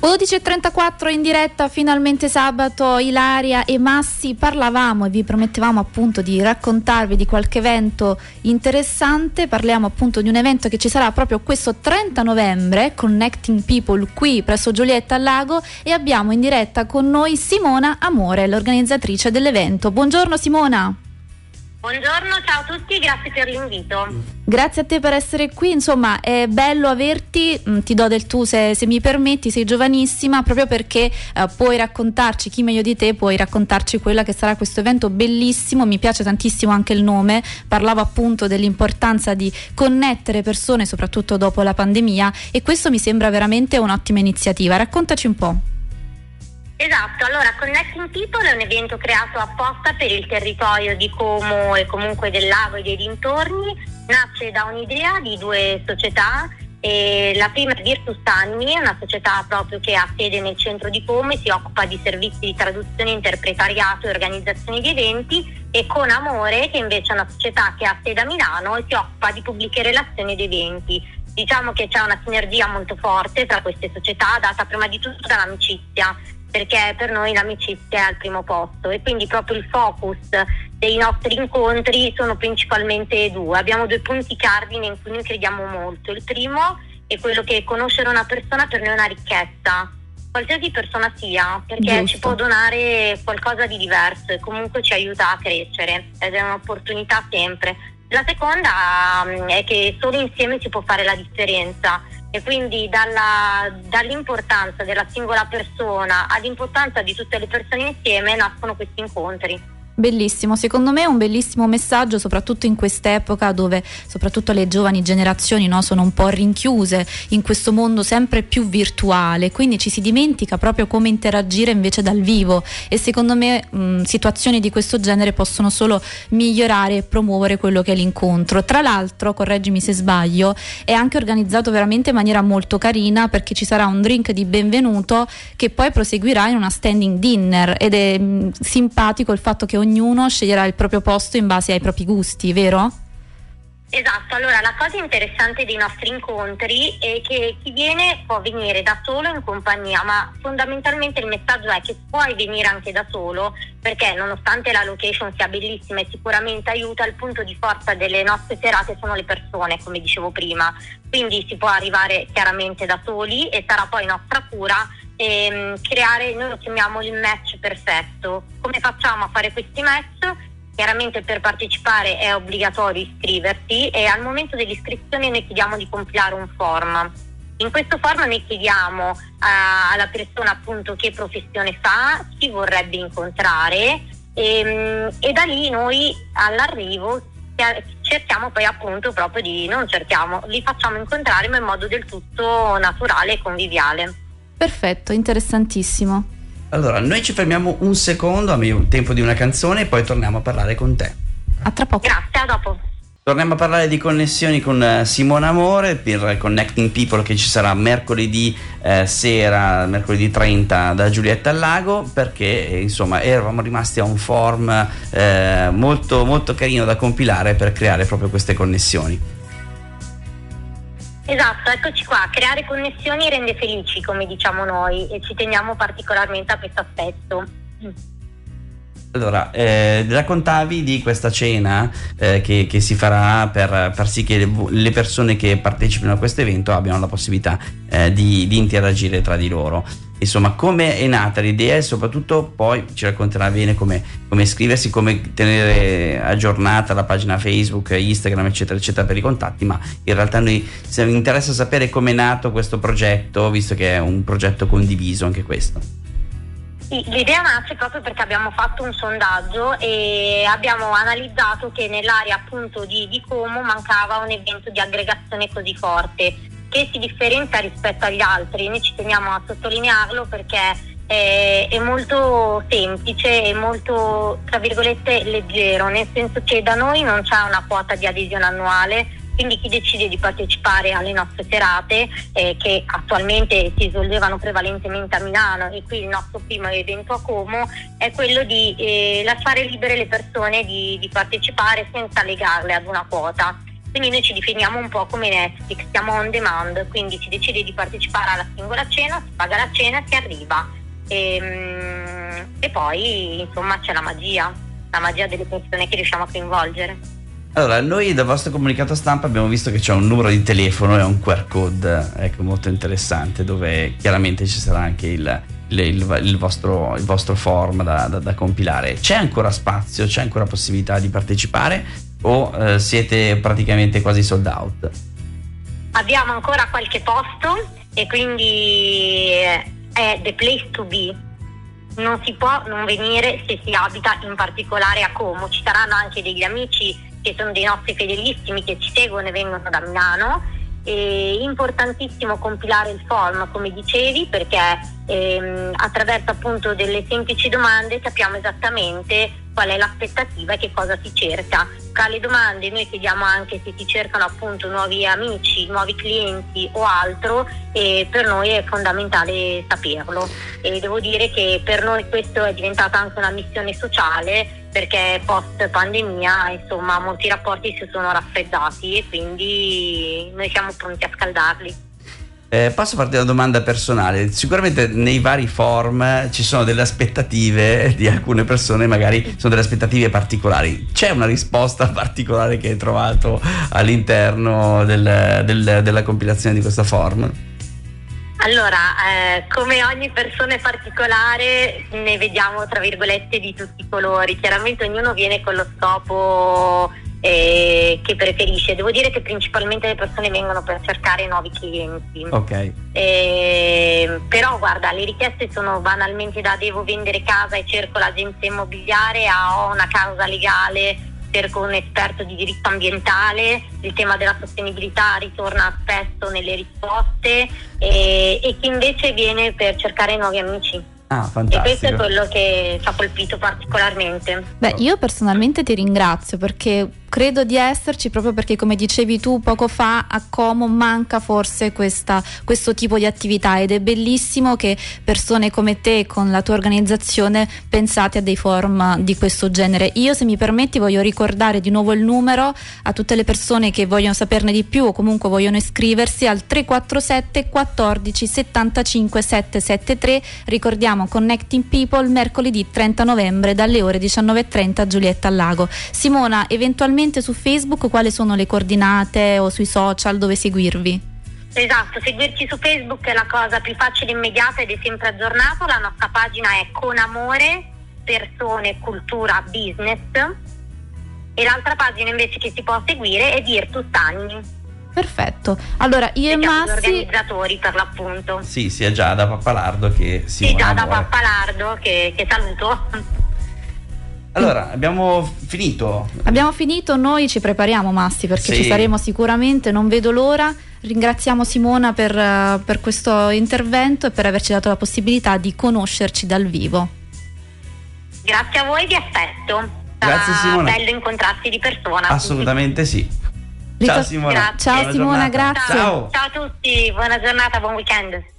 12.34 in diretta, finalmente sabato, Ilaria e Massi parlavamo e vi promettevamo appunto di raccontarvi di qualche evento interessante, parliamo appunto di un evento che ci sarà proprio questo 30 novembre, Connecting People qui presso Giulietta al Lago e abbiamo in diretta con noi Simona Amore, l'organizzatrice dell'evento. Buongiorno Simona. Buongiorno, ciao a tutti, grazie per l'invito. Grazie a te per essere qui, insomma è bello averti, mm, ti do del tu se, se mi permetti, sei giovanissima proprio perché eh, puoi raccontarci, chi meglio di te puoi raccontarci quella che sarà questo evento bellissimo, mi piace tantissimo anche il nome, parlavo appunto dell'importanza di connettere persone soprattutto dopo la pandemia e questo mi sembra veramente un'ottima iniziativa, raccontaci un po'. Esatto, allora Connecting People è un evento creato apposta per il territorio di Como e comunque del lago e dei dintorni, nasce da un'idea di due società la prima è Virtus Animi, una società proprio che ha sede nel centro di Como e si occupa di servizi di traduzione, interpretariato e organizzazione di eventi e Con Amore che invece è una società che ha sede a Milano e si occupa di pubbliche relazioni ed eventi. Diciamo che c'è una sinergia molto forte tra queste società data prima di tutto dall'amicizia perché per noi l'amicizia è al primo posto e quindi proprio il focus dei nostri incontri sono principalmente due. Abbiamo due punti cardine in cui noi crediamo molto. Il primo è quello che conoscere una persona per noi è una ricchezza, qualsiasi persona sia, perché Giusto. ci può donare qualcosa di diverso e comunque ci aiuta a crescere ed è un'opportunità sempre. La seconda mm, è che solo insieme si può fare la differenza e quindi dalla, dall'importanza della singola persona all'importanza di tutte le persone insieme nascono questi incontri. Bellissimo, secondo me è un bellissimo messaggio soprattutto in quest'epoca dove soprattutto le giovani generazioni no, sono un po' rinchiuse in questo mondo sempre più virtuale, quindi ci si dimentica proprio come interagire invece dal vivo. E secondo me mh, situazioni di questo genere possono solo migliorare e promuovere quello che è l'incontro. Tra l'altro, correggimi se sbaglio, è anche organizzato veramente in maniera molto carina perché ci sarà un drink di benvenuto che poi proseguirà in una standing dinner. Ed è mh, simpatico il fatto che ogni ognuno sceglierà il proprio posto in base ai propri gusti, vero? Esatto, allora la cosa interessante dei nostri incontri è che chi viene può venire da solo in compagnia, ma fondamentalmente il messaggio è che puoi venire anche da solo perché nonostante la location sia bellissima e sicuramente aiuta, il punto di forza delle nostre serate sono le persone, come dicevo prima, quindi si può arrivare chiaramente da soli e sarà poi nostra cura ehm, creare, noi lo chiamiamo il match perfetto. Come facciamo a fare questi match? Chiaramente per partecipare è obbligatorio iscriversi e al momento dell'iscrizione noi chiediamo di compilare un form. In questo form noi chiediamo uh, alla persona appunto che professione fa, chi vorrebbe incontrare e, ehm, e da lì noi all'arrivo cerchiamo poi appunto proprio di, non cerchiamo, li facciamo incontrare ma in modo del tutto naturale e conviviale. Perfetto, interessantissimo. Allora, noi ci fermiamo un secondo, a tempo di una canzone, e poi torniamo a parlare con te. A tra poco. Grazie, a dopo. Torniamo a parlare di connessioni con eh, Simona Amore per Connecting People che ci sarà mercoledì eh, sera, mercoledì 30 da Giulietta al Lago perché eh, insomma eravamo rimasti a un form eh, molto, molto carino da compilare per creare proprio queste connessioni. Esatto, eccoci qua, creare connessioni rende felici come diciamo noi e ci teniamo particolarmente a questo aspetto. Allora, eh, raccontavi di questa cena eh, che, che, si farà per far sì che le, le, persone che partecipino a questo evento abbiano la possibilità eh, di, di interagire tra di loro insomma come è nata l'idea e soprattutto poi ci racconterà bene come, come iscriversi, come tenere aggiornata la pagina Facebook, Instagram eccetera eccetera per i contatti ma in realtà noi ci interessa sapere come è nato questo progetto visto che è un progetto condiviso anche questo. L'idea nasce proprio perché abbiamo fatto un sondaggio e abbiamo analizzato che nell'area appunto di, di Como mancava un evento di aggregazione così forte che si differenzia rispetto agli altri. Noi ci teniamo a sottolinearlo perché è, molto semplice e molto, tra virgolette, leggero, nel senso che da noi non c'è una quota di adesione annuale, quindi chi decide di partecipare alle nostre serate, eh, che attualmente si svolgevano prevalentemente a Milano e qui il nostro primo evento a Como, è quello di eh, lasciare libere le persone di, di partecipare senza legarle ad una quota Quindi noi ci definiamo un po' come Netflix, siamo on demand, quindi si decide di partecipare alla singola cena, si paga la cena, si arriva. E, ehm, e poi insomma c'è la magia, la magia delle persone che riusciamo a coinvolgere. Allora, noi dal vostro comunicato stampa abbiamo visto che c'è un numero di telefono e un QR code, ecco, molto interessante, dove chiaramente ci sarà anche il, il, il, il vostro, vostro, form da, da, da, compilare. C'è ancora spazio, c'è ancora possibilità di partecipare o eh, siete praticamente quasi sold out? Abbiamo ancora qualche posto e quindi è the place to be. Non si può non venire se si abita in particolare a Como. Ci saranno anche degli amici che sono dei nostri fedelissimi che ci seguono e vengono da Milano. È importantissimo compilare il form, come dicevi, perché ehm, attraverso appunto delle semplici domande capiamo esattamente qual è l'aspettativa e che cosa si cerca. Tra le domande noi chiediamo anche se si cercano appunto nuovi amici, nuovi clienti o altro e per noi è fondamentale saperlo e devo dire che per noi questo è diventato anche una missione sociale perché post pandemia insomma molti rapporti si sono raffreddati e quindi noi siamo pronti a scaldarli. Eh, posso farti una domanda personale? Sicuramente nei vari form ci sono delle aspettative di alcune persone, magari sono delle aspettative particolari. C'è una risposta particolare che hai trovato all'interno del, del, della compilazione di questo form? Allora, eh, come ogni persona particolare ne vediamo tra virgolette di tutti i colori. Chiaramente ognuno viene con lo scopo che preferisce. Devo dire che principalmente le persone vengono per cercare nuovi clienti. Ok. Eh, però guarda, le richieste sono banalmente da devo vendere casa e cerco l'agenzia immobiliare a ho una causa legale cerco un esperto di diritto ambientale, il tema della sostenibilità ritorna spesso nelle risposte e, e chi invece viene per cercare nuovi amici. Ah, fantastico. E questo è quello che ci ha colpito particolarmente. Beh, io personalmente ti ringrazio perché credo di esserci proprio perché come dicevi tu poco fa a Como manca forse questa, questo tipo di attività ed è bellissimo che persone come te con la tua organizzazione pensate a dei forum di questo genere. Io se mi permetti voglio ricordare di nuovo il numero a tutte le persone che vogliono saperne di più o comunque vogliono iscriversi al 347 14 75 773 ricordiamo Connecting People mercoledì 30 novembre dalle ore 19.30 a Giulietta al Lago. Simona eventualmente velocemente su Facebook quali sono le coordinate o sui social dove seguirvi? Esatto, seguirci su Facebook è la cosa più facile, immediata ed è sempre aggiornato. La nostra pagina è Con Amore, Persone, Cultura, Business. E l'altra pagina invece che si può seguire è Virtus Anni. Perfetto. Allora io e, Massi. organizzatori per l'appunto. Sì, sia già da Pappalardo che Sì, già da Pappalardo che, che saluto. Allora, abbiamo finito. Abbiamo finito, noi ci prepariamo Massi perché sì. ci saremo sicuramente, non vedo l'ora. Ringraziamo Simona per, uh, per, questo intervento e per averci dato la possibilità di conoscerci dal vivo. Grazie a voi, vi aspetto. Grazie Simona. bello incontrarsi di persona. Assolutamente sì. Ciao Simona. Ciao Simona, grazie. Ciao. Ciao a tutti, buona giornata, buon weekend.